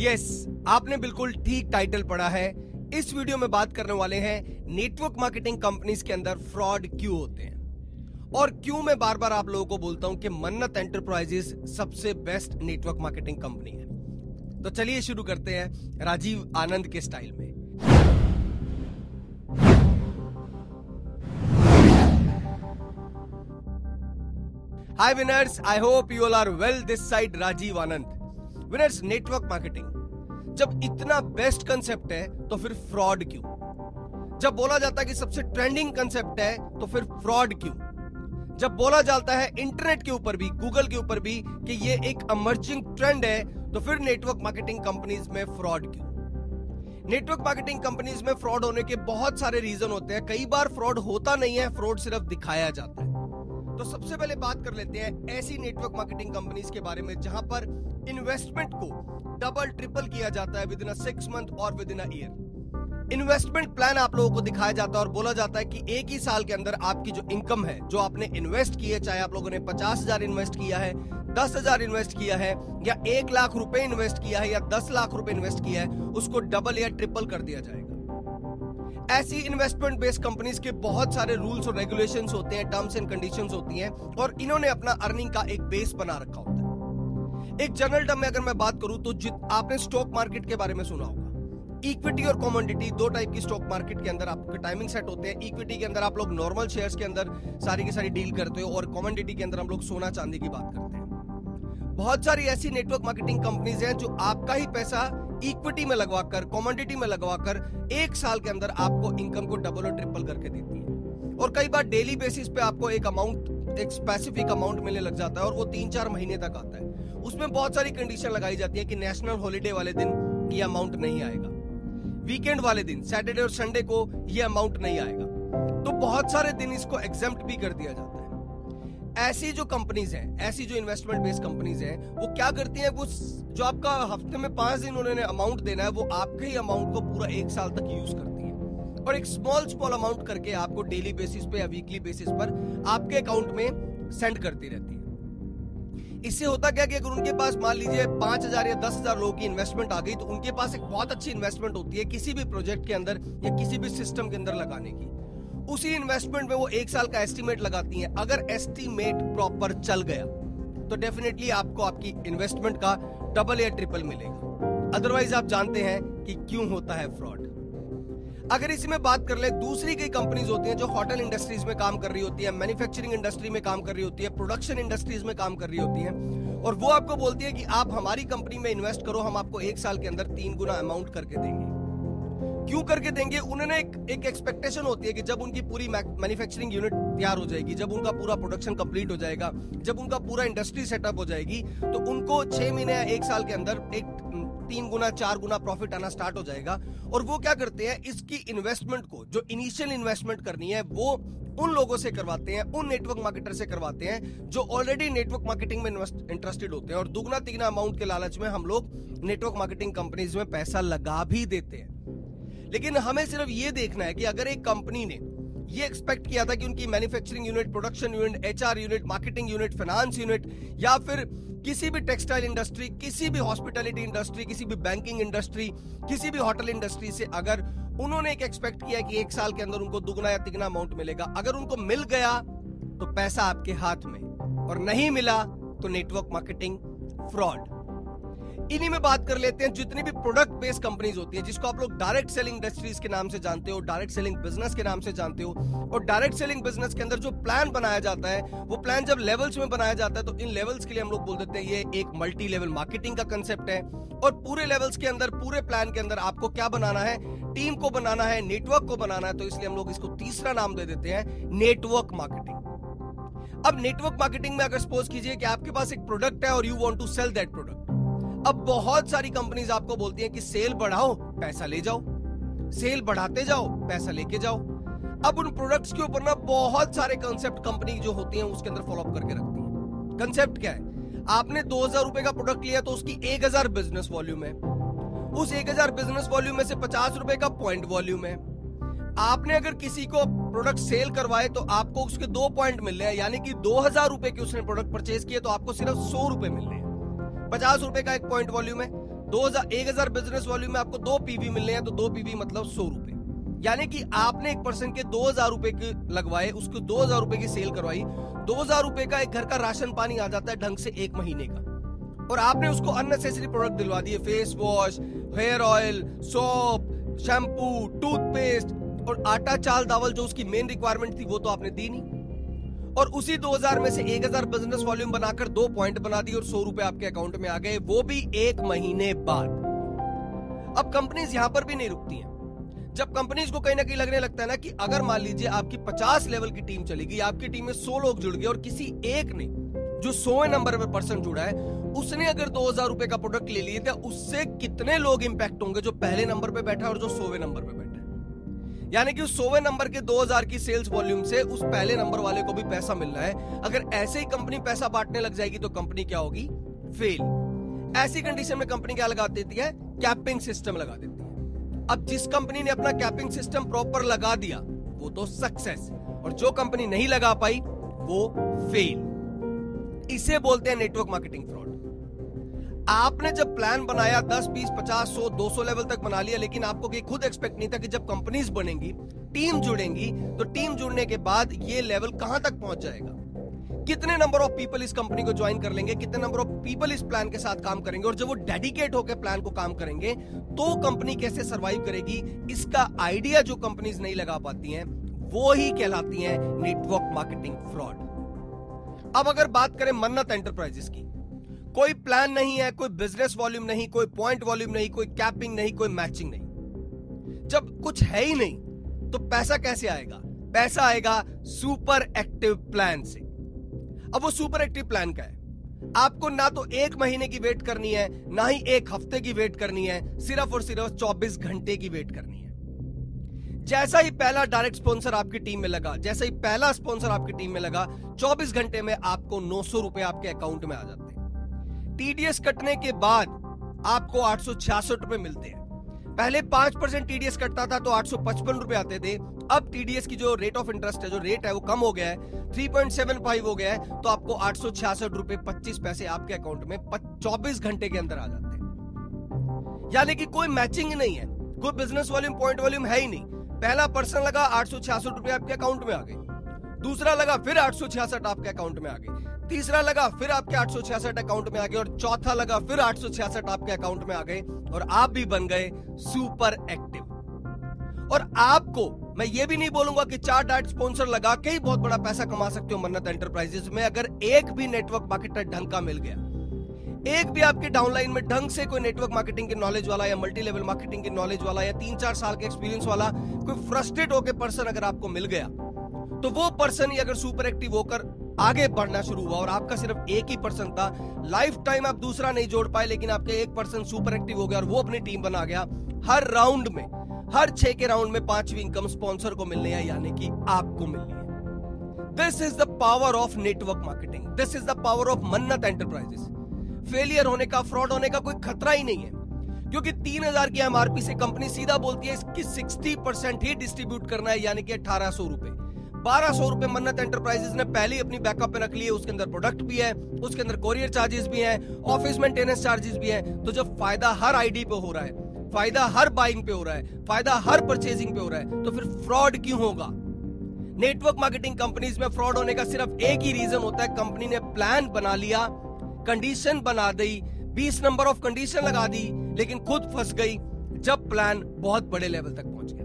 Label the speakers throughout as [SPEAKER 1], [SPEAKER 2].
[SPEAKER 1] Yes आपने बिल्कुल ठीक टाइटल पढ़ा है। इस वीडियो में बात करने वाले हैं नेटवर्क मार्केटिंग कंपनीज़ के अंदर फ्रॉड क्यों होते हैं? और क्यों मैं बार बार आप लोगों को बोलता हूँ कि मन्नत एंटरप्राइजेस सबसे बेस्ट नेटवर्क मार्केटिंग कंपनी है? तो चलिए शुरू करते हैं राजीव आनंद के स्टाइल में। Hi winners I hope you all are well this side Rajiv Anand. Winners network marketing जब इतना बेस्ट कंसेप्ट है तो फिर फ्रॉड क्यों? जब बोला जाता है कि सबसे ट्रेंडिंग कंसेप्ट है तो फिर फ्रॉड क्यों? जब बोला जाता है इंटरनेट के ऊपर भी गूगल के ऊपर भी, कि ये एक अमर्जिंग ट्रेंड है तो फिर नेटवर्क मार्केटिंग कंपनीज़ में फ्रॉड क्यों? नेटवर्क मार्केटिंग कंपनीज़ में फ्रॉड होने के बहुत सारे रीजन होते हैं। कई बार फ्रॉड होता नहीं है फ्रॉड सिर्फ़ दिखाया जाता है। तो सबसे पहले बात कर लेते हैं ऐसी नेटवर्क मार्केटिंग कंपनीज़ के बारे में, जहाँ पर इन्वेस्टमेंट को डबल ट्रिपल किया जाता है विद इन सिक्स मंथ और within year investment plan आप लोगों को दिखाया जाता है और बोला जाता है कि एक ही साल के अंदर आपकी जो इनकम है, जो आपने इन्वेस्ट की है, चाहे आप लोगों ने पचास हज़ार इन्वेस्ट किया है, दस हज़ार इन्वेस्ट किया है, या एक लाख रुपए इन्वेस्ट किया है, या दस लाख रुपए इन्वेस्ट किया है, उसको डबल या ट्रिपल कर दिया जाएगा। ऐसी इन्वेस्टमेंट बेस्ड कंपनीज़ के बहुत सारे रूल्स और रेगुलेशन होते हैं टर्म्स एंड कंडीशन होती हैं, और इन्होंने अपना अर्निंग का एक बेस बना रखा होता है। एक जनरल टर्म में अगर मैं बात करूँ तो जित, आपने स्टॉक मार्केट के बारे में सुना होगा। इक्विटी और कॉमोडिटी दो टाइप की स्टॉक मार्केट के अंदर आपके टाइमिंग सेट होते हैं। इक्विटी के अंदर आप लोग नॉर्मल शेयर्स के अंदर सारी की सारी डील करते हो, और कॉमोडिटी के अंदर हम लोग सोना चांदी की बात करते हैं। बहुत सारी ऐसी नेटवर्क मार्केटिंग कंपनीज़ हैं जो आपका ही पैसा इक्विटी में लगवाकर कॉमोडिटी में लगवाकर, एक साल के अंदर आपको इनकम को डबल और ट्रिपल करके देती है। और कई बार डेली बेसिस पे आपको एक अमाउंट एक स्पेसिफिक अमाउंट मिलने लग जाता है और वो तीन चार महीने तक आता है। उसमें बहुत सारी कंडीशन लगाई जाती है कि नेशनल हॉलीडे वाले दिन ये अमाउंट नहीं आएगा। वीकेंड वाले दिन सैटरडे और संडे को ये अमाउंट नहीं आएगा। तो बहुत सारे दिन इसको एग्ज़ाम भी कर दिया जाता है। ऐसी जो कंपनीज़ हैं, ऐसी जो इन्वेस्टमेंट बेस्ड कंपनीज़ हैं, वो क्या करती हैं? वो जो आपका हफ़्ते में पाँच दिन उन्होंने अमाउंट देना है, वो आपके ही अमाउंट को पूरा एक साल तक यूज़ करती है। और एक स्मॉल स्मॉल अमाउंट करके आपको डेली बेसिस पे या वीकली बेसिस पर आपके अकाउंट में सेंड करती रहती है। इससे होता क्या कि अगर उनके पास मान लीजिए पाँच हज़ार या दस हज़ार लोगों की इन्वेस्टमेंट आ गई तो उनके पास एक बहुत अच्छी इन्वेस्टमेंट होती है किसी भी प्रोजेक्ट के अंदर या किसी भी सिस्टम के अंदर लगाने की। उसी इन्वेस्टमेंट में वो एक साल का एस्टिमेट लगाती हैं। अगर एस्टिमेट प्रॉपर चल गया तो डेफिनेटली आपको आपकी इन्वेस्टमेंट का डबल या ट्रिपल मिलेगा। अदरवाइज़ आप जानते हैं कि क्यों होता है फ्रॉड अगर इसी में बात कर ले, दूसरी कई कंपनीज़ होती हैं जो होटल इंडस्ट्रीज़ में काम कर रही होती है मैन्युफैक्चरिंग इंडस्ट्री में काम कर रही होती है प्रोडक्शन इंडस्ट्रीज़ में काम कर रही होती है, और वो आपको बोलती है कि आप हमारी कंपनी में इन्वेस्ट करो, हम आपको एक साल के अंदर तीन गुना अमाउंट करके देंगे। क्यों करके देंगे? उन्होंने एक एक एक्सपेक्टेशन होती है कि जब उनकी पूरी मैन्युफैक्चरिंग यूनिट तैयार हो जाएगी, जब उनका पूरा प्रोडक्शन कंप्लीट हो जाएगा, जब उनका पूरा इंडस्ट्री सेटअप हो जाएगी तो उनको छह महीने या एक साल के अंदर एक, तीन गुना, चार गुना प्रॉफिट आना स्टार्ट हो जाएगा। और वो क्या करते हैं? इसकी इन्वेस्टमेंट को, जो इनिशियल इन्वेस्टमेंट करनी है, वो उन लोगों से करवाते हैं, उन नेटवर्क मार्केटर से करवाते हैं, जो ऑलरेडी नेटवर्क मार्केटिंग में इंटरेस्टेड होते हैं। और दुगना तिगना अमाउंट के लालच में हम लोग नेटवर्क मार्केटिंग कंपनीज़ में पैसा लगा भी देते हैं। लेकिन हमें सिर्फ़ ये देखना है कि अगर एक कंपनी ने ये एक्सपेक्ट किया था कि उनकी manufacturing unit production unit HR unit marketing unit finance unit या फिर किसी भी टेक्सटाइल इंडस्ट्री किसी भी हॉस्पिटैलिटी इंडस्ट्री किसी भी बैंकिंग इंडस्ट्री किसी भी होटल इंडस्ट्री से अगर उन्होंने एक एक्सपेक्ट किया कि एक साल के अंदर उनको दुगना या तिगना अमाउंट मिलेगा, अगर उनको मिल गया तो पैसा आपके हाथ में, और नहीं मिला तो नेटवर्क मार्केटिंग फ्रॉड इन्हीं में बात कर लेते हैं जितनी भी प्रोडक्ट बेस्ड कंपनीज़ होती है, जिसको आप लोग डायरेक्ट सेलिंग इंडस्ट्रीज़ के नाम से जानते हो डायरेक्ट सेलिंग बिज़नेस के नाम से जानते हो। और डायरेक्ट सेलिंग बिज़नेस के अंदर जो प्लान बनाया जाता है, वो प्लान जब लेवल्स में बनाया जाता है तो इन लेवल्स के लिए हम लोग बोल देते हैं, ये एक मल्टी लेवल मार्केटिंग का कंसेप्ट है। और पूरे लेवल्स के अंदर, पूरे प्लान के अंदर आपको क्या बनाना है? टीम को बनाना है नेटवर्क को बनाना है तो इसलिए हम लोग इसको तीसरा नाम दे देते हैं नेटवर्क मार्केटिंग अब नेटवर्क मार्केटिंग में अगर सपोज़ कीजिए कि आपके पास एक प्रोडक्ट है और you want to sell that product अब बहुत सारी कंपनीज़ आपको बोलती हैं कि सेल बढ़ाओ, पैसा ले जाओ। सेल बढ़ाते जाओ, पैसा लेके जाओ। अब उन प्रोडक्ट्स के ऊपर ना बहुत सारे कंसेप्ट कंपनी जो होती हैं, उसके अंदर फॉलोअप करके रखती है। कंसेप्ट क्या है? आपने दो हज़ार रुपए का प्रोडक्ट लिया तो उसकी एक हज़ार बिज़नेस वॉल्यूम है। उस एक हज़ार बिज़नेस वॉल्यूम में से पचास रुपए का पॉइंट वॉल्यूम है। आपने अगर किसी को प्रोडक्ट सेल करवाए तो आपको उसके दो पॉइंट मिल रहे हैं, यानी कि दो हज़ार रुपए के उसने प्रोडक्ट परचेज किए तो आपको सिर्फ़ सौ रुपए मिल रहे हैं। पचास रुपए का एक पॉइंट वॉल्यूम है। दो हज़ार, एक हज़ार बिज़नेस वॉल्यूम में आपको दो पीवी मिलने हैं तो दो पीवी मतलब सौ रुपए। यानी कि आपने एक पर्सन के दो हज़ार रुपए के लगवाए, उसको दो हज़ार रुपए की सेल करवाई, दो हज़ार रुपए का एक घर का राशन पानी आ जाता है ढंग से एक महीने का। और आपने उसको अननेसेसरी प्रोडक्ट दिलवा दिए face wash hair oil soap shampoo toothpaste और आटा चाल दावल जो उसकी मेन रिक्वायरमेंट थी, वो तो आपने दी नहीं। और उसी 2000 में से 1000 बिज़नेस वॉल्यूम बनाकर दो पॉइंट बना दी और सौ रुपए आपके अकाउंट में आ गए, वो भी एक महीने बाद। अब कंपनीज़ यहाँ पर भी नहीं रुकती हैं। जब कंपनीज़ को कहीं ना कहीं लगने लगता है ना कि अगर मान लीजिए आपकी 50 लेवल की टीम चलेगी, आपकी टीम में 100 लोग जुड़ गए और किसी एक ने जो सोवे नंबर पर पर्सन जुड़ा है, उसने अगर दो हज़ार रुपए का प्रोडक्ट ले लिए तो उससे कितने लोग इंपैक्ट होंगे जो पहले नंबर पे बैठा और जो सोवे नंबर पे बैठा यानी कि उस सोवे नंबर के 2000 की सेल्स वॉल्यूम से उस पहले नंबर वाले को भी पैसा मिल रहा है। अगर ऐसे ही कंपनी पैसा बांटने लग जाएगी तो कंपनी क्या होगी? फेल ऐसी कंडीशन में कंपनी क्या लगा देती है? कैपिंग सिस्टम लगा देती है। अब जिस कंपनी ने अपना कैपिंग सिस्टम प्रॉपर लगा दिया, वो तो सक्सेस और जो कंपनी नहीं लगा पाई, वो फेल इसे बोलते हैं नेटवर्क मार्केटिंग फ्रॉड आपने जब प्लान बनाया 10, 20, 50, 100, 200 लेवल तक बना लिया लेकिन आपको खुद एक्सपेक्ट नहीं था कि जब कंपनीज़ बनेंगी टीम जुड़ेंगी तो टीम जुड़ने के बाद ये लेवल कहाँ तक पहुँच जाएगा? कितने नंबर ऑफ़ पीपल इस कंपनी को ज्वाइन कर लेंगे? कितने नंबर ऑफ़ पीपल इस प्लान के साथ काम करेंगे? और जब वो डेडिकेट होकर प्लान को काम करेंगे तो कंपनी कैसे सरवाइव करेगी? इसका आइडिया जो कंपनीज़ नहीं लगा पाती हैं वो ही कहलाती हैं नेटवर्क मार्केटिंग फ्रॉड अब अगर बात करें मन्नत एंटरप्राइजेस की कोई प्लान नहीं है, कोई बिज़नेस वॉल्यूम नहीं, कोई पॉइंट वॉल्यूम नहीं, कोई कैपिंग नहीं, कोई मैचिंग नहीं। जब कुछ है ही नहीं तो पैसा कैसे आएगा? पैसा आएगा सुपर एक्टिव प्लान से। अब वो सुपर एक्टिव प्लान का है? आपको ना तो एक महीने की वेट करनी है, ना ही एक हफ़्ते की वेट करनी है, सिर्फ़ और सिर्फ़ 24 घंटे की वेट करनी है। जैसा ही पहला डायरेक्ट स्पॉन्सर आपकी टीम में लगा, जैसा ही पहला स्पॉन्सर आपकी टीम में लगा 24 घंटे में आपको नौ सौ रुपए आपके अकाउंट में आ जाते टीडीएस कटने के बाद आपको आठ सौ रुपए मिलते हैं। पहले पाँच परसेंट टीडीएस कटता था तो आठ सौ पचपन रुपए आते थे। अब टीडीएस की जो रेट ऑफ़ इंटरेस्ट है, जो रेट है, वो कम हो गया है। थ्री पॉइंट सेवन फाइव हो गया है तो आपको आठ सौ छियासठ रुपए पच्चीस पैसे आपके अकाउंट में चौबीस घंटे के अंदर आ जाते हैं। यानी कि कोई मैचिंग नहीं है। कोई बिज़नेस वॉल्यूम पॉइंट वॉल्यूम है ही नहीं। पहला पर्सन लगा आठ सौ छियासठ रुपए आपके अकाउंट में आ गए। दूसरा लगा फिर आठ सौ छियासठ आपके अकाउंट में आ गए। तीसरा लगा, फिर आपके आठ सौ छियासठ अकाउंट में आ गए, और चौथा लगा, फिर आठ सौ छियासठ आपके अकाउंट में आ गए, और आप भी बन गए सुपर एक्टिव और आपको, मैं ये भी नहीं बोलूँगा कि चार डायरेक्ट स्पॉन्सर लगा के ही बहुत बड़ा पैसा कमा सकते हो मन्नत एंटरप्राइजेस में, अगर एक भी नेटवर्क मार्केटर ढंग का मिल गया। एक भी आपके डाउनलाइन में ढंग से कोई नेटवर्क मार्केटिंग के नॉलेज वाला या मल्टी लेवल मार्केटिंग के नॉलेज वाला या तीन चार साल के एक्सपीरियंस वाला कोई फ्रस्ट्रेट होकर पर्सन अगर आपको मिल गया तो वो पर्सन ही अगर सुपर एक्टिव होकर आगे बढ़ना शुरू हुआ और आपका सिर्फ़ एक ही पर्सन था। लाइफ टाइम आप दूसरा नहीं जोड़ पाए, लेकिन आपके एक पर्सन सुपर एक्टिव हो गया और वो अपनी टीम बना गया। हर राउंड में, हर छह के राउंड में पांचवी इनकम स्पॉन्सर को मिलने है, यानी कि आपको मिलनी है। This is the power of network marketing this is the power of Mannat enterprises failure होने का फ्रॉड होने का कोई खतरा ही नहीं है। क्योंकि तीन हज़ार की एमआरपी से कंपनी सीधा बोलती है, इसकी सिक्सटी परसेंट ही डिस्ट्रीब्यूट करना है, यानी कि अठारह सौ रुपए। बारह सौ रुपए मन्नत एंटरप्राइजेस ने पहले ही अपनी बैकअप में रख लिए उसके अंदर प्रोडक्ट भी है, उसके अंदर कोरियर चार्जेस भी है ऑफ़िस मेंटेनेंस चार्जेस भी है। तो जब फ़ायदा हर आईडी पे हो रहा है, फ़ायदा हर बाइंग पे हो रहा है, फ़ायदा हर परचेजिंग पे हो रहा है तो फिर फ्रॉड क्यों होगा? नेटवर्क मार्केटिंग कंपनीज़ में फ्रॉड होने का सिर्फ़ एक ही रीजन होता है। कंपनी ने प्लान बना लिया कंडीशन बना दी, बीस नंबर ऑफ़ कंडीशन लगा दी, लेकिन खुद फंस गई, जब प्लान बहुत बड़े लेवल तक पहुँच गया।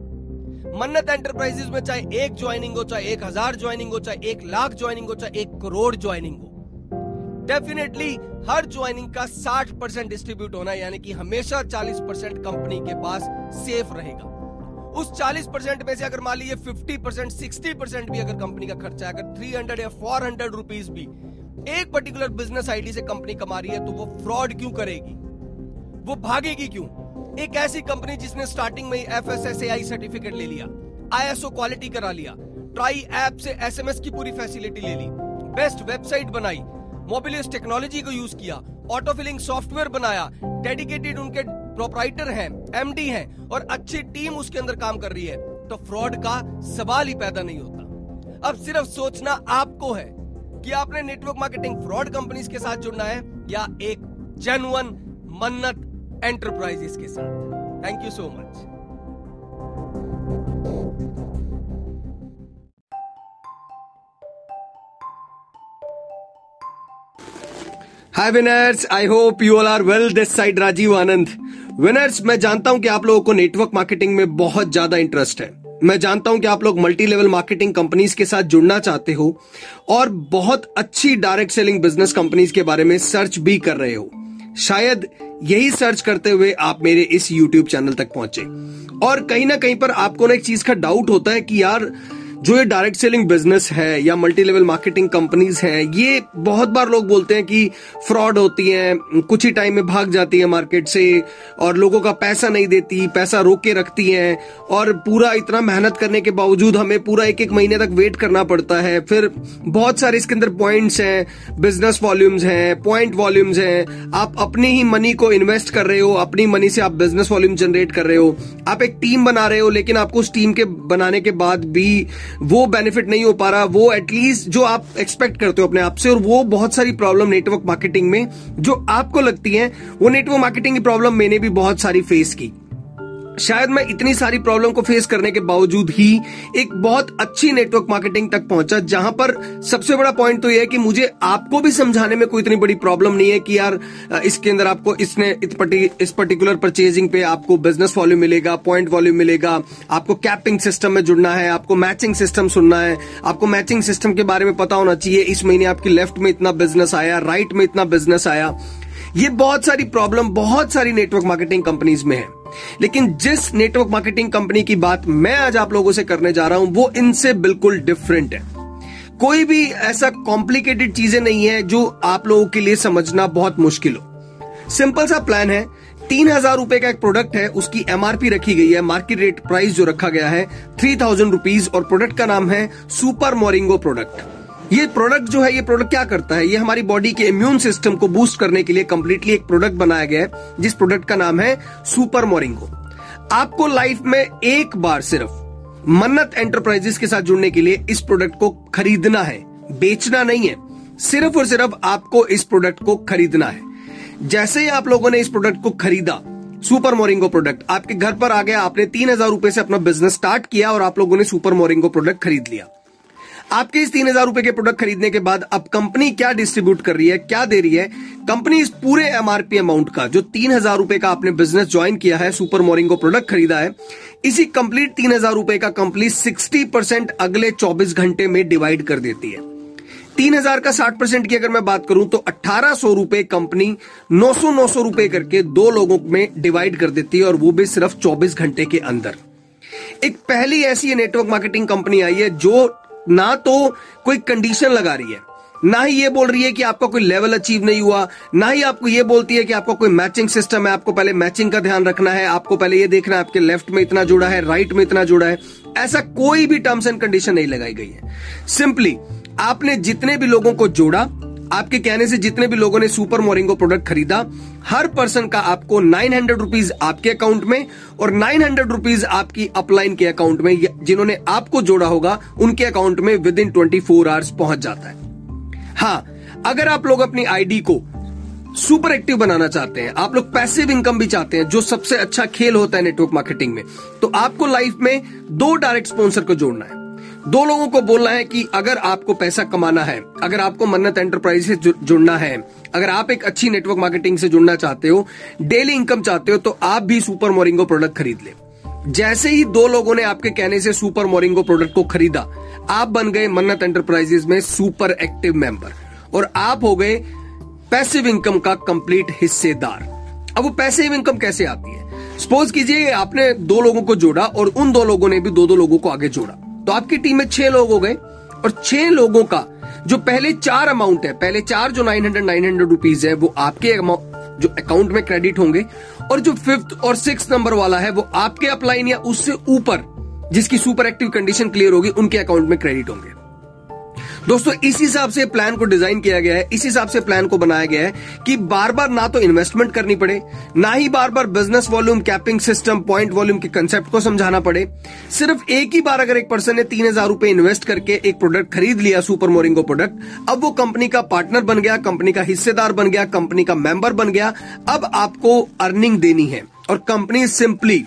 [SPEAKER 1] मन्नत एंटरप्राइजेस में चाहे एक ज्वाइनिंग हो, चाहे एक हज़ार ज्वाइनिंग हो, चाहे एक लाख ज्वाइनिंग हो, चाहे एक करोड़ ज्वाइनिंग हो डेफिनेटली हर ज्वाइनिंग का 60 परसेंट डिस्ट्रीब्यूट होना यानी कि हमेशा 40 परसेंट कंपनी के पास सेफ़ रहेगा। उस 40 परसेंट में से अगर मान लीजिए 50 परसेंट सिक्सटी परसेंट भी अगर कंपनी का खर्चा अगर 300 या 400 रुपीस भी एक पर्टिकुलर बिज़नेस आईडी से कंपनी कमा रही है तो वो फ्रॉड क्यों करेगी? वो भागेगी क्यों? एक ऐसी कंपनी जिसने स्टार्टिंग में F S S I certificate ले लिया आईएसओ क्वालिटी करा लिया ट्राई ऐप से एसएमएस की पूरी फैसिलिटी ले ली बेस्ट वेबसाइट बनाई मोबिलियस टेक्नोलॉजी को यूज़ किया ऑटो फिलिंग सॉफ्टवेयर बनाया डेडिकेटेड उनके प्रोपराइटर हैं एमडी हैं, और अच्छी टीम उसके अंदर काम कर रही है तो फ्रॉड का सवाल ही पैदा नहीं होता। अब सिर्फ़ सोचना आपको है कि आपने नेटवर्क मार्केटिंग फ्रॉड कंपनीज़ के साथ जुड़ना है या एक जेनुअन मन्नत एंटरप्राइजेस के साथ। Thank you so much hi winners I hope you all are well this side Rajiv Anand winners मैं जानता हूँ कि आप लोगों को नेटवर्क मार्केटिंग में बहुत ज़्यादा इंटरेस्ट है। मैं जानता हूँ कि आप लोग मल्टी लेवल मार्केटिंग कंपनीज़ के साथ जुड़ना चाहते हो और बहुत अच्छी डायरेक्ट सेलिंग बिज़नेस कंपनीज़ के बारे में सर्च भी कर रहे हो। शायद यही सर्च करते हुए आप मेरे इस YouTube चैनल तक पहुँचे। और कहीं ना कहीं पर आपको ना एक चीज़ का डाउट होता है कि यार जो ये डायरेक्ट सेलिंग बिज़नेस है या मल्टी लेवल मार्केटिंग कंपनीज़ हैं, ये बहुत बार लोग बोलते हैं कि फ्रॉड होती हैं, कुछ ही टाइम में भाग जाती है मार्केट से और लोगों का पैसा नहीं देती, पैसा रोक के रखती हैं और पूरा इतना मेहनत करने के बावजूद हमें पूरा एक एक महीने तक वेट करना पड़ता है। फिर बहुत सारे इसके अंदर पॉइंट्स हैं बिज़नेस वॉल्यूम्स हैं पॉइंट वॉल्यूम्स हैं। आप अपनी ही मनी को इन्वेस्ट कर रहे हो, अपनी मनी से आप बिज़नेस वॉल्यूम जनरेट कर रहे हो। आप एक टीम बना रहे हो, लेकिन आपको उस टीम के बनाने के बाद भी वो बेनिफिट नहीं हो पा रहा, वो एटलीस्ट जो आप एक्सपेक्ट करते हो अपने आप से, और वो बहुत सारी प्रॉब्लम नेटवर्क मार्केटिंग में जो आपको लगती है, वो नेटवर्क मार्केटिंग की प्रॉब्लम मैंने भी बहुत सारी फेस की। शायद मैं इतनी सारी प्रॉब्लम को फेस करने के बावजूद ही एक बहुत अच्छी नेटवर्क मार्केटिंग तक पहुँचा, जहाँ पर सबसे बड़ा पॉइंट तो यह है कि मुझे आपको भी समझाने में कोई इतनी बड़ी प्रॉब्लम नहीं है कि यार इसके अंदर आपको इसने इस पर्टिकुलर परचेजिंग पे आपको बिज़नेस वॉल्यूम मिलेगा पॉइंट वॉल्यूम मिलेगा, आपको कैपिंग सिस्टम में जुड़ना है, आपको मैचिंग सिस्टम सुनना है, आपको मैचिंग सिस्टम के बारे में पता होना चाहिए, इस महीने आपकी लेफ़्ट में इतना बिज़नेस आया राइट में इतना बिज़नेस आया। ये बहुत सारी प्रॉब्लम बहुत सारी नेटवर्क मार्केटिंग कंपनीज़ में है। लेकिन जिस नेटवर्क मार्केटिंग कंपनी की बात मैं आज आप लोगों से करने जा रहा हूँ, वो इनसे बिल्कुल डिफरेंट है। कोई भी ऐसा कॉम्प्लिकेटेड चीज़ें नहीं है जो आप लोगों के लिए समझना बहुत मुश्किल हो। सिंपल सा प्लान है, तीन हज़ार रूपए का एक प्रोडक्ट है, उसकी एमआरपी रखी गई है मार्केट रेट प्राइस जो रखा गया है थ्री थाउज़ेंड रुपीज़ और प्रोडक्ट का नाम है सुपर मोरिंगो प्रोडक्ट ये प्रोडक्ट जो है, ये प्रोडक्ट क्या करता है? ये हमारी बॉडी के इम्यून सिस्टम को बूस्ट करने के लिए कम्प्लीटली एक प्रोडक्ट बनाया गया है, जिस प्रोडक्ट का नाम है सुपर मोरिंगो आपको लाइफ में एक बार सिर्फ़ मन्नत एंटरप्राइजेस के साथ जुड़ने के लिए इस प्रोडक्ट को खरीदना है, बेचना नहीं है, सिर्फ़ और सिर्फ़ आपको इस प्रोडक्ट को खरीदना है। जैसे ही आप लोगों ने इस प्रोडक्ट को खरीदा सुपर मोरिंगो प्रोडक्ट आपके घर पर आ गया, आपने तीन हज़ार रुपए से अपना बिज़नेस स्टार्ट किया और आप लोगों ने सुपर मोरिंगो प्रोडक्ट खरीद लिया। आपके इस तीन हज़ार रुपए के प्रोडक्ट खरीदने के बाद अब कंपनी क्या डिस्ट्रीब्यूट कर रही है, क्या दे रही है? कंपनी इस पूरे एमआरपी अमाउंट का, जो तीन हज़ार रुपए का आपने बिज़नेस ज्वाइन किया है सुपर मोरिंगो प्रोडक्ट खरीदा है, इसी कंप्लीट तीन हज़ार रुपए का कंपनी सिक्सटी परसेंट अगले चौबीस घंटे में डिवाइड कर देती है। तीन हज़ार का साठ परसेंट की अगर मैं बात करूँ तो अट्ठारह सौ रुपए कंपनी नौ सौ नौ सौ रुपए करके दो लोगों में डिवाइड कर देती है, और वो भी सिर्फ़ चौबीस घंटे के अंदर। एक पहली ऐसी नेटवर्क मार्केटिंग कंपनी आई है, जो ना तो कोई कंडीशन लगा रही है। ना ही ये बोल रही है कि आपका कोई लेवल अचीव नहीं हुआ, ना ही आपको ये बोलती है कि आपका कोई मैचिंग सिस्टम है, आपको पहले मैचिंग का ध्यान रखना है, आपको पहले ये देखना है आपके लेफ़्ट में इतना जुड़ा है राइट में इतना जुड़ा है। ऐसा कोई भी टर्म्स एंड कंडीशन नहीं लगाई गई है। सिंपली आपने जितने भी लोगों को जोड़ा आपके कहने से जितने भी लोगों ने सुपर मोरिंगो प्रोडक्ट खरीदा, हर पर्सन का आपको नाइन हंड्रेड रुपीज़ आपके अकाउंट में और नाइन हंड्रेड रुपीज़ आपकी अपलाइन के अकाउंट में जिन्होंने आपको जोड़ा होगा, उनके अकाउंट में within twenty four hours पहुँच जाता है। हाँ अगर आप लोग अपनी आईडी को सुपर एक्टिव बनाना चाहते हैं, आप लोग पैसिव इनकम भी चाहते हैं, जो सबसे अच्छा खेल होता है नेटवर्क मार्केटिंग में तो आपको लाइफ में दो डायरेक्ट स्पॉन्सर को जोड़ना है। दो लोगों को बोलना है कि अगर आपको पैसा कमाना है, अगर आपको मन्नत एंटरप्राइज से जुड़ना है, अगर आप एक अच्छी नेटवर्क मार्केटिंग से जुड़ना चाहते हो डेली इनकम चाहते हो तो आप भी सुपर मोरिंगो प्रोडक्ट खरीद ले। जैसे ही दो लोगों ने आपके कहने से सुपर मोरिंगो प्रोडक्ट को खरीदा, आप बन गए मन्नत एंटरप्राइजेस में सुपर एक्टिव मेंबर और आप हो गए पैसिव इनकम का कंप्लीट हिस्सेदार। अब वो पैसिव इनकम कैसे आती है? सपोज़ कीजिए आपने दो लोगों को जोड़ा और उन दो लोगों ने भी दो दो लोगों को आगे जोड़ा। तो आपकी टीम में छह लोग हो गए और छह लोगों का जो पहले चार अमाउंट है, पहले चार जो nine hundred nine hundred rupees है, वो आपके जो अकाउंट में क्रेडिट होंगे और जो फिफ्थ और सिक्स नंबर वाला है, वो आपके अपलाइन या उससे ऊपर जिसकी सुपर एक्टिव कंडीशन क्लियर होगी, उनके अकाउंट में क्रेडिट होंगे। दोस्तों, इस हिसाब से प्लान को डिज़ाइन किया गया है, इस हिसाब से प्लान को बनाया गया है कि बार बार ना तो इन्वेस्टमेंट करनी पड़े, ना ही बार बार business volume capping system point volume के कंसेप्ट को समझाना पड़े। सिर्फ़ एक ही बार अगर एक पर्सन ने तीन हज़ार रूपए इन्वेस्ट करके एक प्रोडक्ट खरीद लिया सुपर मोरिंगो प्रोडक्ट अब वो कंपनी का पार्टनर बन गया कंपनी का हिस्सेदार बन गया कंपनी का मेंबर बन गया, अब आपको अर्निंग देनी है। और कंपनी सिंपली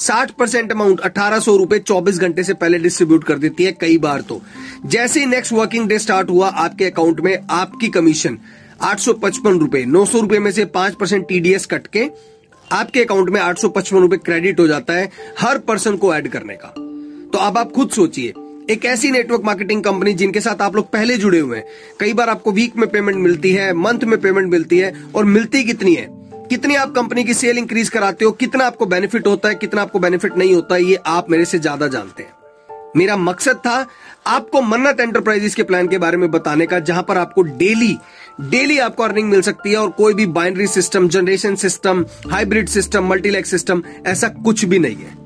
[SPEAKER 1] साठ परसेंट अमाउंट अठारह सौ रुपए चौबीस घंटे से पहले डिस्ट्रीब्यूट कर देती है कई बार तो। जैसे ही नेक्स्ट वर्किंग डे स्टार्ट हुआ, आपके अकाउंट में आपकी कमीशन आठ सौ पचपन रुपए, नौ सौ रुपए में से पाँच परसेंट टीडीएस कट के आपके अकाउंट में आठ सौ पचपन रुपए क्रेडिट हो जाता है हर पर्सन को ऐड करने का। तो अब आप खुद सोचिए, एक ऐसी नेटवर्क मार्केटिंग कंपनी जिनके साथ आप लोग पहले जुड़े हुए हैं, कई बार आपको वीक में पेमेंट मिलती है मंथ में पेमेंट मिलती है, और मिलती कितनी है? कितनी आप कंपनी की सेल इंक्रीज कराते हो, कितना आपको बेनिफिट होता है, कितना आपको बेनिफिट नहीं होता है ये आप मेरे से ज़्यादा जानते हैं। मेरा मकसद था आपको मन्नत एंटरप्राइजेस के प्लान के बारे में बताने का, जहाँ पर आपको डेली डेली आपको अर्निंग मिल सकती है और कोई भी binary system, generation system, hybrid system, multilex system, ऐसा कुछ भी नहीं है।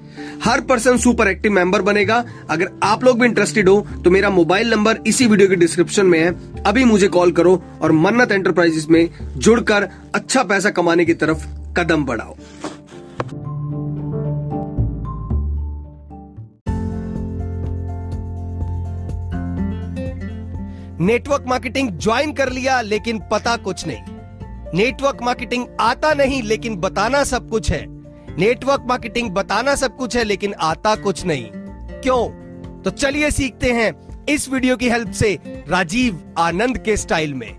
[SPEAKER 1] हर पर्सन सुपर एक्टिव मेंबर बनेगा। अगर आप लोग भी इंटरेस्टेड हो तो मेरा मोबाइल नंबर इसी वीडियो के डिस्क्रिप्शन में है। अभी मुझे कॉल करो और मन्नत एंटरप्राइजेस में जुड़कर अच्छा पैसा कमाने की तरफ़ कदम बढ़ाओ। नेटवर्क मार्केटिंग ज्वाइन कर लिया, लेकिन पता कुछ नहीं। नेटवर्क मार्केटिंग आता नहीं, लेकिन बताना सब कुछ है। नेटवर्क मार्केटिंग बताना सब कुछ है लेकिन आता कुछ नहीं क्यों तो चलिए सीखते हैं इस वीडियो की हेल्प से राजीव आनंद के स्टाइल में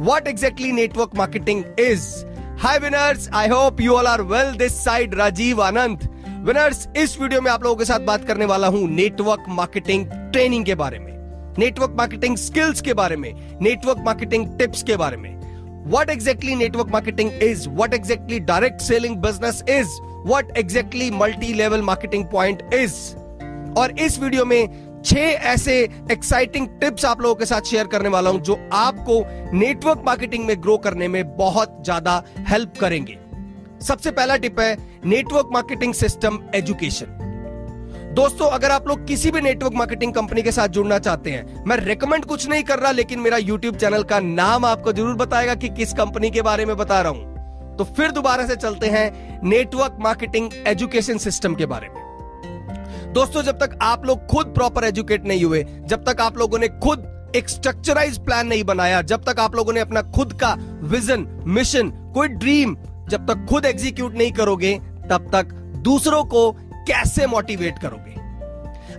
[SPEAKER 1] What exactly network marketing is? Hi winners, I hope you all are well. This side Rajiv Anand. Winners इस वीडियो में आप लोगों के साथ बात करने वाला हूँ नेटवर्क मार्केटिंग ट्रेनिंग के बारे में नेटवर्क मार्केटिंग स्किल्स के बारे में, नेटवर्क मार्केटिंग टिप्स के बारे में। What exactly network marketing is, what exactly direct selling business is, what exactly multi level marketing point is और इस वीडियो में छह ऐसे एक्साइटिंग टिप्स आप लोगों के साथ शेयर करने वाला हूँ जो आपको नेटवर्क मार्केटिंग में ग्रो करने में बहुत ज़्यादा हेल्प करेंगे। सबसे पहला टिप है नेटवर्क मार्केटिंग सिस्टम एजुकेशन दोस्तों, अगर आप लोग किसी भी नेटवर्क मार्केटिंग कंपनी के साथ जुड़ना चाहते हैं, मैं रेकमेंड कुछ नहीं कर रहा, लेकिन मेरा यूट्यूब चैनल का नाम आपको ज़रूर बताएगा कि किस कंपनी के बारे में बता रहा हूँ। तो फिर दोबारा से चलते हैं नेटवर्क मार्केटिंग एजुकेशन सिस्टम के बारे में। दोस्तों, जब तक आप लोग खुद प्रॉपर एजुकेट नहीं हुए, जब तक आप लोगों ने खुद एक स्ट्रक्चराइज प्लान नहीं बनाया, जब तक आप लोगों ने अपना खुद का विजन मिशन कोई ड्रीम जब तक खुद एग्जीक्यूट नहीं करोगे, तब तक दूसरों को कैसे मोटिवेट करोगे?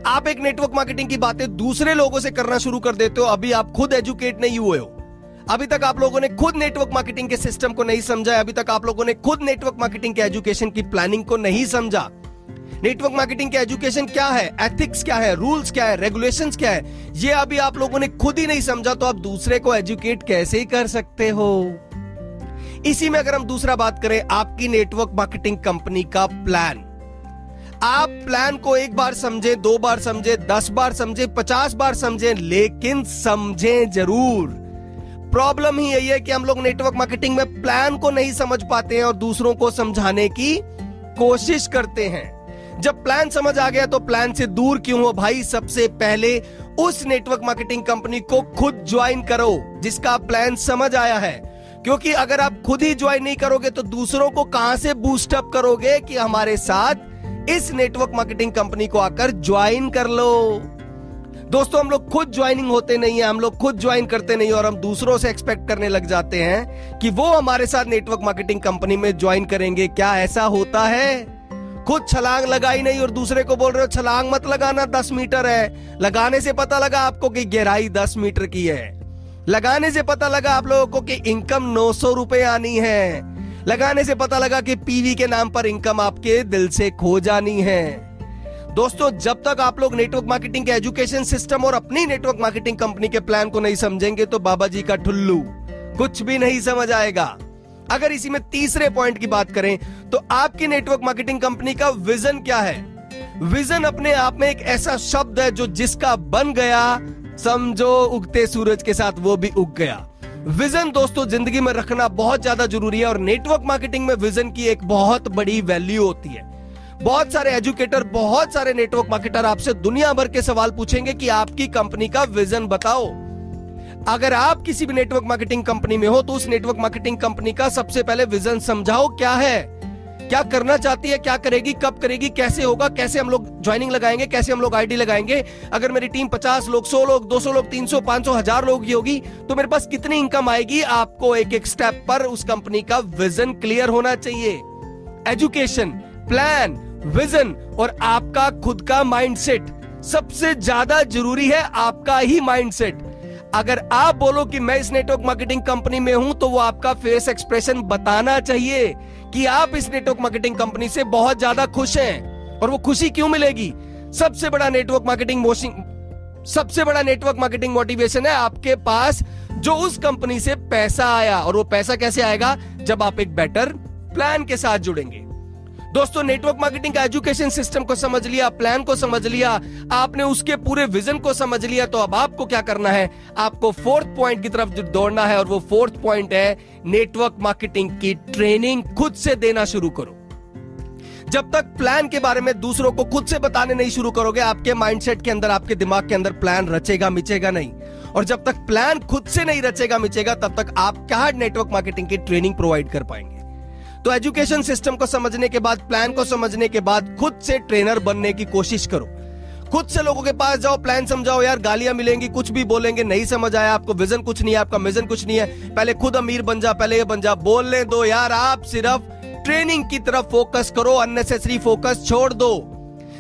[SPEAKER 1] आप एक नेटवर्क मार्केटिंग की बातें दूसरे लोगों से करना शुरू कर देते हो, अभी आप खुद एजुकेट नहीं हुए हो। अभी तक आप लोगों ने खुद नेटवर्क मार्केटिंग के सिस्टम को नहीं समझा अभी तक आप लोगों ने खुद नेटवर्क मार्केटिंग के एजुकेशन की प्लानिंग को नहीं समझा। नेटवर्क मार्केटिंग के एजुकेशन क्या है? एथिक्स क्या है? रूल्स क्या है? रेगुलेशंस क्या है? ये अभी आप लोगों ने खुद ही नहीं समझा तो आप दूसरे को एजुकेट कैसे कर सकते हो? इसी में अगर हम दूसरा बात करें, आपकी नेटवर्क मार्केटिंग कंपनी का प्लान आप प्लान को एक बार समझे, दो बार समझे, दस बार समझे, पचास बार समझे, लेकिन समझे ज़रूर। प्रॉब्लम ही यही है कि हम लोग नेटवर्क मार्केटिंग में प्लान को नहीं समझ पाते हैं और दूसरों को समझाने की कोशिश करते हैं। जब प्लान समझ आ गया तो प्लान से दूर क्यों हो भाई? सबसे पहले उस नेटवर्क मार्केटिंग कंपनी को खुद ज्वाइन करो, जिसका प्लान समझ आया है। क्योंकि अगर आप खुद ही ज्वाइन नहीं करोगे तो दूसरों को कहाँ से बूस्टअप करोगे कि हमारे साथ इस नेटवर्क मार्केटिंग कंपनी को आकर ज्वाइन कर लो। दोस्तों, हम लोग खुद ज्वाइनिंग होते नहीं है, हम लोग खुद ज्वाइन करते नहीं और हम दूसरों से एक्सपेक्ट करने लग जाते हैं कि वो हमारे साथ नेटवर्क मार्केटिंग कंपनी में ज्वाइन करेंगे। क्या ऐसा होता है? खुद छलांग लगाई नहीं और दूसरे को बोल रहे हो, छलांग मत लगाना, दस मीटर है। लगाने से पता लगा आपको कि गहराई दस मीटर की है। लगाने से पता लगा आप लोगों को कि इनकम नौ सौ रुपए आनी है। लगाने से पता लगा कि पीवी के नाम पर इनकम आपके दिल से खो जानी है। दोस्तों, जब तक आप लोग नेटवर्क मार्केटिंग के एजुकेशन सिस्टम और अपनी नेटवर्क मार्केटिंग कंपनी के प्लान को नहीं समझेंगे तो बाबा जी का ठुल्लू कुछ भी नहीं समझ आएगा। अगर इसी में तीसरे पॉइंट की बात करें तो आपकी नेटवर्क मार्केटिंग कंपनी का विजन क्या है? विजन अपने आप में एक ऐसा शब्द है जो जिसका बन गया, समझो, उगते सूरज के साथ वो भी उग गया। विजन दोस्तों, ज़िंदगी में रखना बहुत ज़्यादा ज़रूरी है और नेटवर्क मार्केटिंग में विजन की एक बहुत बड़ी वैल्यू होती है। बहुत सारे एजुकेटर बहुत सारे नेटवर्क मार्केटर आपसे दुनिया भर के सवाल पूछेंगे कि आपकी कंपनी का विजन बताओ। अगर आप किसी भी नेटवर्क मार्केटिंग कंपनी में हो तो उस नेटवर्क मार्केटिंग कंपनी का सबसे पहले विजन समझाओ क्या है। क्या करना चाहती है, क्या करेगी, कब करेगी, कैसे होगा, कैसे हम लोग ज्वाइनिंग लगाएँगे, कैसे हम लोग आईडी लगाएँगे? अगर मेरी टीम 50 लोग 100 लोग 200 लोग 300 500 हज़ार लोग की होगी तो मेरे पास कितनी इनकम आएगी? आपको एक एक स्टेप पर उस कंपनी का विजन क्लियर होना चाहिए। एजुकेशन प्लान विजन और आपका खुद का माइंडसेट सबसे ज़्यादा ज़रूरी है आपका ही माइंडसेट अगर आप बोलो कि मैं इस नेटवर्क मार्केटिंग कंपनी में हूँ तो वो आपका फेस एक्सप्रेशन बताना चाहिए। कि आप इस नेटवर्क मार्केटिंग कंपनी से बहुत ज़्यादा खुश हैं और वो खुशी क्यों मिलेगी? सबसे बड़ा नेटवर्क मार्केटिंग मोशिंग सबसे बड़ा नेटवर्क मार्केटिंग मोटिवेशन है आपके पास, जो उस कंपनी से पैसा आया। और वो पैसा कैसे आएगा? जब आप एक बेटर प्लान के साथ जुड़ेंगे। दोस्तों नेटवर्क मार्केटिंग का एजुकेशन सिस्टम को समझ लिया प्लान को समझ लिया, आपने उसके पूरे विजन को समझ लिया तो अब आपको क्या करना है? आपको फोर्थ पॉइंट की तरफ़ दौड़ना है और वो फोर्थ पॉइंट है नेटवर्क मार्केटिंग की ट्रेनिंग खुद से देना शुरू करो। जब तक प्लान के बारे में दूसरों को खुद से बताने नहीं शुरू करोगे, आपके माइंडसेट के अंदर, आपके दिमाग के अंदर प्लान रचेगा, मिचेगा नहीं। और जब तक प्लान खुद से नहीं रचेगा, मिचेगा, तब तक आप क्या नेटवर्क मार्केटिंग की ट्रेनिंग प्रोवाइड कर पाएँगे। तो एजुकेशन सिस्टम को समझने के बाद प्लान को समझने के बाद खुद से ट्रेनर बनने की कोशिश करो। खुद से लोगों के पास जाओ प्लान समझाओ, यार, गालियाँ मिलेंगी, कुछ भी बोलेंगे, नहीं समझ आया आपको विजन कुछ नहीं है, आपका मिजन कुछ नहीं है। पहले खुद अमीर बन जा, पहले ये बन जा। बोलने दो, यार, आप सिर्फ़ ट्रेनिंग की तरफ़ फोकस करो अननेसेसरी फोकस छोड़ दो।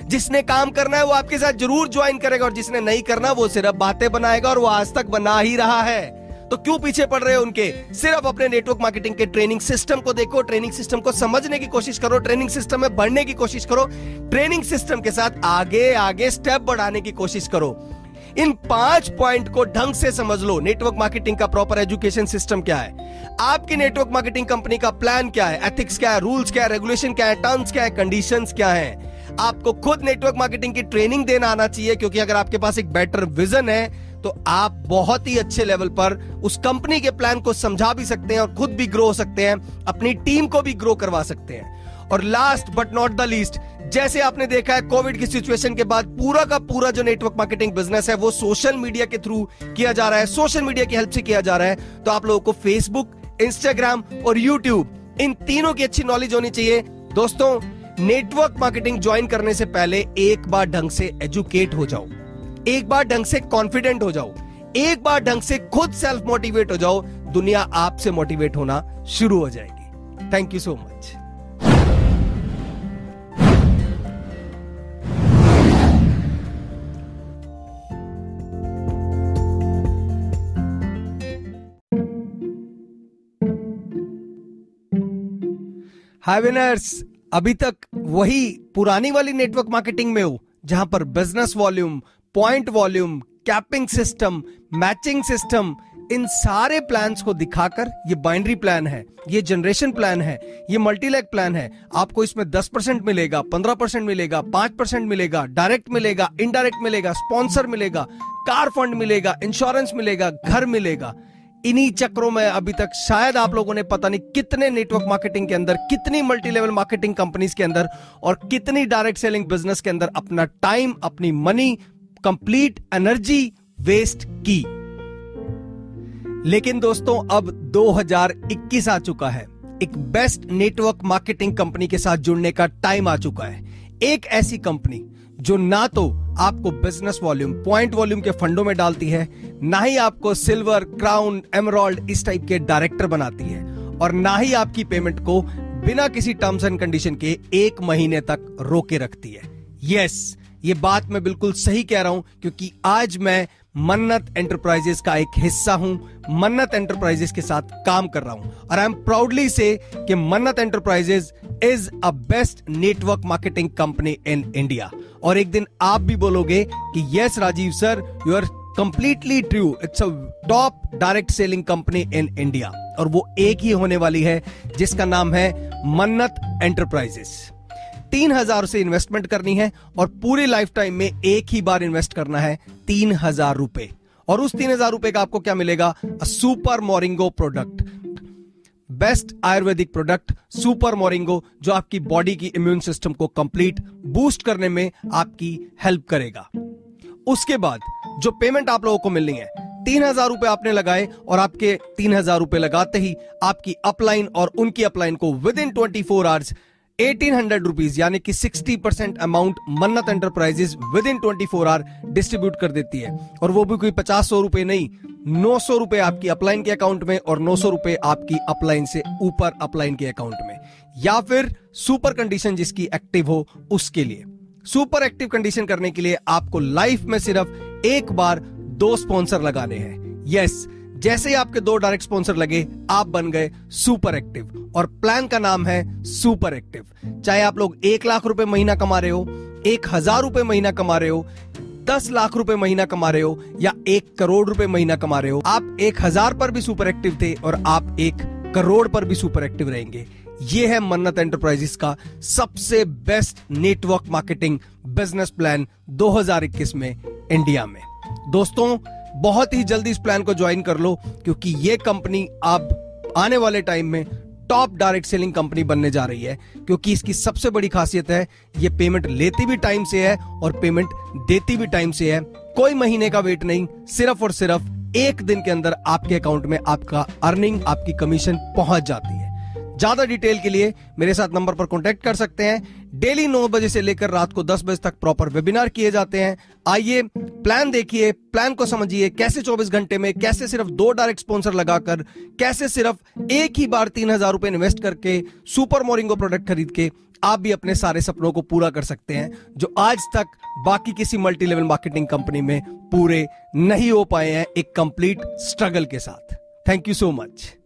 [SPEAKER 1] जिसने काम करना है, वो आपके साथ ज़रूर ज्वाइन करेगा, और जिसने नहीं करना, वो सिर्फ़ बातें बनाएगा, और वो आज तक बना ही रहा है। तो क्यों पीछे पड़ रहे हो उनके? सिर्फ़ अपने नेटवर्क मार्केटिंग के ट्रेनिंग सिस्टम को देखो ट्रेनिंग सिस्टम को समझने की कोशिश करो ट्रेनिंग सिस्टम में बढ़ने की कोशिश करो ट्रेनिंग सिस्टम के साथ आगे आगे स्टेप बढ़ाने की कोशिश करो। इन पाँच पॉइंट को ढंग से समझ लो नेटवर्क मार्केटिंग का प्रॉपर एजुकेशन सिस्टम क्या है? आपकी नेटवर्क मार्केटिंग कंपनी का प्लान क्या है? एथिक्स क्या है? रूल्स क्या है? रेगुलेशन क्या है? टर्म्स क्या है? कंडीशन क्या है? आपको खुद नेटवर्क मार्केटिंग की ट्रेनिंग देना आना चाहिए, क्योंकि अगर आपके पास एक बेटर विजन है तो आप बहुत ही अच्छे लेवल पर उस कंपनी के प्लान को समझा भी सकते हैं और खुद भी ग्रो हो सकते हैं, अपनी टीम को भी ग्रो करवा सकते हैं। और last but not the least जैसे आपने देखा है कोविड की सिचुएशन के बाद पूरा का पूरा जो नेटवर्क मार्केटिंग बिज़नेस है, वो सोशल मीडिया के थ्रू किया जा रहा है सोशल मीडिया की हेल्प से किया जा रहा है। तो आप लोगों को फेसबुक इंस्टाग्राम और यूट्यूब इन तीनों की अच्छी नॉलेज होनी चाहिए। दोस्तों नेटवर्क मार्केटिंग ज्वाइन करने से पहले एक बार ढंग से एजुकेट हो जाओ। एक बार ढंग से कॉन्फिडेंट हो जाओ। एक बार ढंग से खुद सेल्फ मोटिवेट हो जाओ, दुनिया आपसे मोटिवेट होना शुरू हो जाएगी। Thank you so much hi winners अभी तक वही पुरानी वाली नेटवर्क मार्केटिंग में हो, जहाँ पर business volume point volume capping system matching system इन सारे प्लान्स को दिखाकर ये बाइनरी प्लान है, ये जनरेशन प्लान है, ये मल्टीलैक प्लान है। आपको इसमें 10 परसेंट मिलेगा 15 परसेंट मिलेगा 5 परसेंट मिलेगा डायरेक्ट मिलेगा इनडायरेक्ट मिलेगा स्पॉन्सर मिलेगा कार फंड मिलेगा इंश्योरेंस मिलेगा, घर मिलेगा। इन्हीं चक्रों में अभी तक शायद आप लोगों ने पता नहीं कितने नेटवर्क मार्केटिंग के अंदर, कितनी मल्टी लेवल मार्केटिंग कंपनीज़ के अंदर और कितनी डायरेक्ट सेलिंग बिज़नेस के अंदर अपना टाइम अपनी मनी कंप्लीट एनर्जी वेस्ट की। लेकिन दोस्तों अब 2021 आ चुका है। एक बेस्ट नेटवर्क मार्केटिंग कंपनी के साथ जुड़ने का टाइम आ चुका है। एक ऐसी कंपनी जो ना तो आपको बिज़नेस वॉल्यूम पॉइंट वॉल्यूम के फंडों में डालती है ना ही आपको सिल्वर क्राउन एमरॉल्ड इस टाइप के डायरेक्टर बनाती है और ना ही आपकी पेमेंट को बिना किसी टर्म्स एंड कंडीशन के एक महीने तक रोके रखती है। यस yes, ये बात मैं बिल्कुल सही कह रहा हूँ, क्योंकि आज मैं मन्नत एंटरप्राइजेस का एक हिस्सा हूँ, मन्नत एंटरप्राइजेस के साथ काम कर रहा हूँ। और आई एम प्राउडली से कि Mannat enterprises is a best network marketing company in India और एक दिन आप भी बोलोगे कि yes Rajiv sir you are completely true it's a top direct selling company in India और वो एक ही होने वाली है, जिसका नाम है मन्नत एंटरप्राइजेस तीन हज़ार से इन्वेस्टमेंट करनी है और पूरी लाइफ टाइम में एक ही बार इन्वेस्ट करना है तीन हज़ार रुपए। और उस तीन हज़ार रुपए का आपको क्या मिलेगा? Super moringo product best Ayurvedic product super moringo जो आपकी बॉडी की इम्यून सिस्टम को कंप्लीट बूस्ट करने में आपकी हेल्प करेगा। उसके बाद, जो पेमेंट आप लोगों को मिलनी है, तीन हज़ार रुपए आपने लगाए और आपके तीन हज़ार रुपए लगाते ही आपकी अपलाइन और उनकी अपलाइन को within twenty four hours eighteen hundred rupees यानी कि sixty percent amount Mannat enterprises within twenty four hour distribute कर देती है। और वो भी कोई पचास सौ रुपए नहीं, नौ सौ रुपए आपकी अपलाइन के अकाउंट में और नौ सौ रुपए आपकी अपलाइन से ऊपर अपलाइन के अकाउंट में। या फिर सुपर कंडीशन जिसकी एक्टिव हो, उसके लिए। सुपर एक्टिव कंडीशन करने के लिए आपको लाइफ में सिर्फ़ एक बार दो स्पॉन्सर लगाने हैं। यस जैसे ही आपके दो डायरेक्ट स्पॉन्सर लगे, आप बन गए सुपर एक्टिव और प्लान का नाम है सुपर एक्टिव चाहे आप लोग एक लाख रुपए महीना कमा रहे हो, एक हज़ार रुपए महीना कमा रहे हो, दस लाख रुपए महीना कमा रहे हो, या एक करोड़ रुपए महीना कमा रहे हो, आप एक हज़ार पर भी सुपर एक्टिव थे और आप एक करोड़ पर भी सुपर एक्टिव रहेंगे. ये है मन्नत एंटरप्राइजेस का सबसे best network marketing business plan 2021 में इंडिया में. दोस्तों बहुत ही जल्दी इस प्लान को ज्वाइन कर लो, क्योंकि ये कंपनी अब आने वाले टाइम में टॉप डायरेक्ट सेलिंग कंपनी बनने जा रही है, क्योंकि इसकी सबसे बड़ी खासियत है, ये पेमेंट लेती भी टाइम से है और पेमेंट देती भी टाइम से है। कोई महीने का वेट नहीं, सिर्फ़ और सिर्फ़ एक दिन के अंदर आपके अकाउंट में आपका अर्निंग आपकी कमीशन पहुँच जाती है। ज़्यादा डिटेल के लिए मेरे साथ नंबर पर कॉन्टेक्ट कर सकते हैं। डेली नौ बजे से लेकर रात को दस बजे तक प्रॉपर वेबिनार किए जाते हैं। आइए, प्लान देखिए, प्लान को समझिए, कैसे 24 घंटे में, कैसे सिर्फ़ दो डायरेक्ट स्पॉन्सर लगाकर, कैसे सिर्फ़ एक ही बार तीन हज़ार रुपए इन्वेस्ट करके सुपर मोरिंगो प्रोडक्ट खरीद के आप भी अपने सारे सपनों को पूरा कर सकते हैं, जो आज तक बाकी किसी मल्टी लेवल मार्केटिंग कंपनी में पूरे नहीं हो पाए हैं एक कंप्लीट स्ट्रगल के साथ। Thank you so much